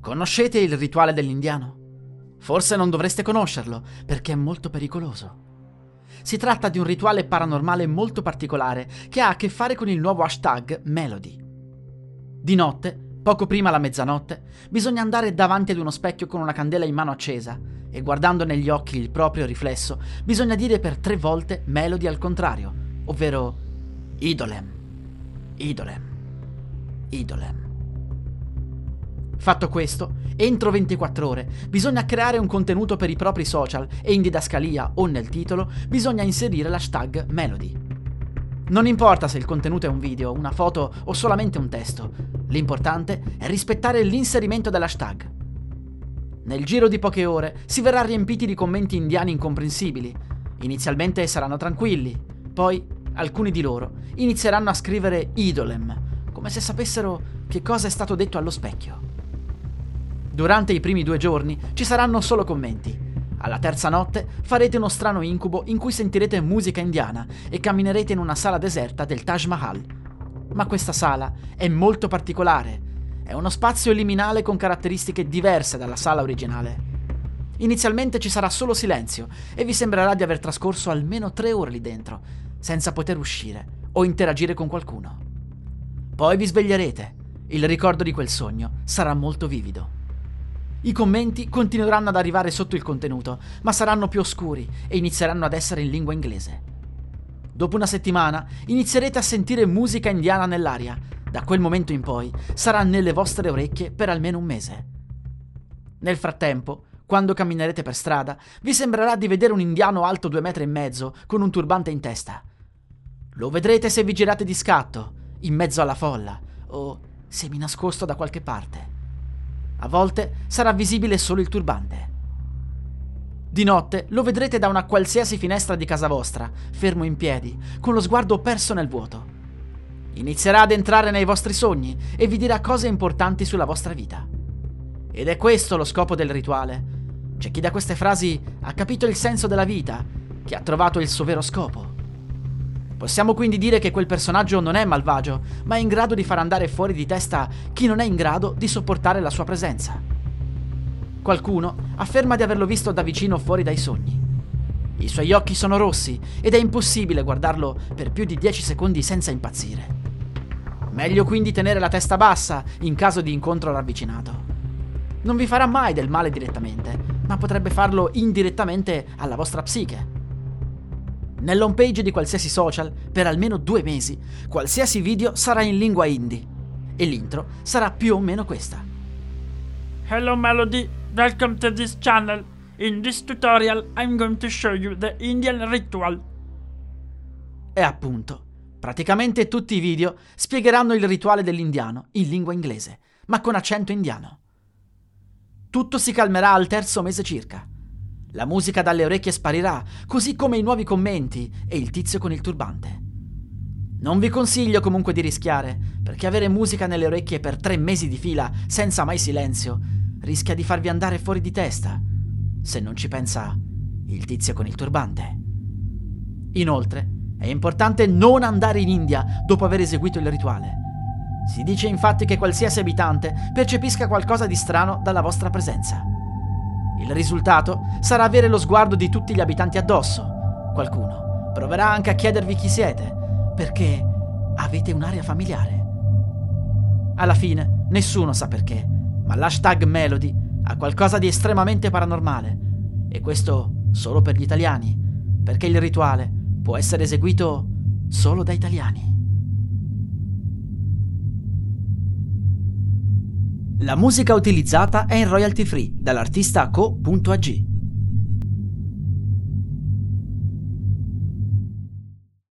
Conoscete il rituale dell'indiano? Forse non dovreste conoscerlo, perché è molto pericoloso. Si tratta di un rituale paranormale molto particolare che ha a che fare con il nuovo hashtag Melody. Di notte, poco prima la mezzanotte, bisogna andare davanti ad uno specchio con una candela in mano accesa e guardando negli occhi il proprio riflesso, bisogna dire per tre volte Melody al contrario, ovvero Idolem, Idolem, Idolem. Fatto questo, entro 24 ore bisogna creare un contenuto per i propri social e in didascalia o nel titolo bisogna inserire l'hashtag Melody. Non importa se il contenuto è un video, una foto o solamente un testo, l'importante è rispettare l'inserimento dell'hashtag. Nel giro di poche ore si verrà riempiti di commenti indiani incomprensibili. Inizialmente saranno tranquilli, poi alcuni di loro inizieranno a scrivere idolem, come se sapessero che cosa è stato detto allo specchio. Durante i primi due giorni ci saranno solo commenti. Alla terza notte farete uno strano incubo in cui sentirete musica indiana e camminerete in una sala deserta del Taj Mahal. Ma questa sala è molto particolare. È uno spazio liminale con caratteristiche diverse dalla sala originale. Inizialmente ci sarà solo silenzio e vi sembrerà di aver trascorso almeno tre ore lì dentro, senza poter uscire o interagire con qualcuno. Poi vi sveglierete. Il ricordo di quel sogno sarà molto vivido. I commenti continueranno ad arrivare sotto il contenuto, ma saranno più oscuri e inizieranno ad essere in lingua inglese. Dopo una settimana inizierete a sentire musica indiana nell'aria. Da quel momento in poi sarà nelle vostre orecchie per almeno un mese. Nel frattempo, quando camminerete per strada, vi sembrerà di vedere un indiano alto due metri e mezzo con un turbante in testa. Lo vedrete se vi girate di scatto, in mezzo alla folla, o semi nascosto da qualche parte. A volte sarà visibile solo il turbante. Di notte lo vedrete da una qualsiasi finestra di casa vostra, fermo in piedi, con lo sguardo perso nel vuoto. Inizierà ad entrare nei vostri sogni e vi dirà cose importanti sulla vostra vita. Ed è questo lo scopo del rituale. C'è chi da queste frasi ha capito il senso della vita, che ha trovato il suo vero scopo. Possiamo quindi dire che quel personaggio non è malvagio, ma è in grado di far andare fuori di testa chi non è in grado di sopportare la sua presenza. Qualcuno afferma di averlo visto da vicino fuori dai sogni. I suoi occhi sono rossi ed è impossibile guardarlo per più di 10 secondi senza impazzire. Meglio quindi tenere la testa bassa in caso di incontro ravvicinato. Non vi farà mai del male direttamente, ma potrebbe farlo indirettamente alla vostra psiche Nell'home page di qualsiasi social, per almeno due mesi, qualsiasi video sarà in lingua hindi. E l'intro sarà più o meno questa. Hello Melody, welcome to this channel. In this tutorial I'm going to show you the Indian ritual. E appunto, praticamente tutti i video spiegheranno il rituale dell'indiano in lingua inglese, ma con accento indiano. Tutto si calmerà al terzo mese circa. La musica dalle orecchie sparirà, così come i nuovi commenti e il tizio con il turbante. Non vi consiglio comunque di rischiare, perché avere musica nelle orecchie per tre mesi di fila, senza mai silenzio, rischia di farvi andare fuori di testa, se non ci pensa il tizio con il turbante. Inoltre, è importante non andare in India dopo aver eseguito il rituale. Si dice infatti che qualsiasi abitante percepisca qualcosa di strano dalla vostra presenza. Il risultato sarà avere lo sguardo di tutti gli abitanti addosso. Qualcuno proverà anche a chiedervi chi siete, perché avete un'aria familiare. Alla fine nessuno sa perché, ma l'hashtag Melody ha qualcosa di estremamente paranormale. E questo solo per gli italiani, perché il rituale può essere eseguito solo da italiani. La musica utilizzata è in royalty free dall'artista co.ag.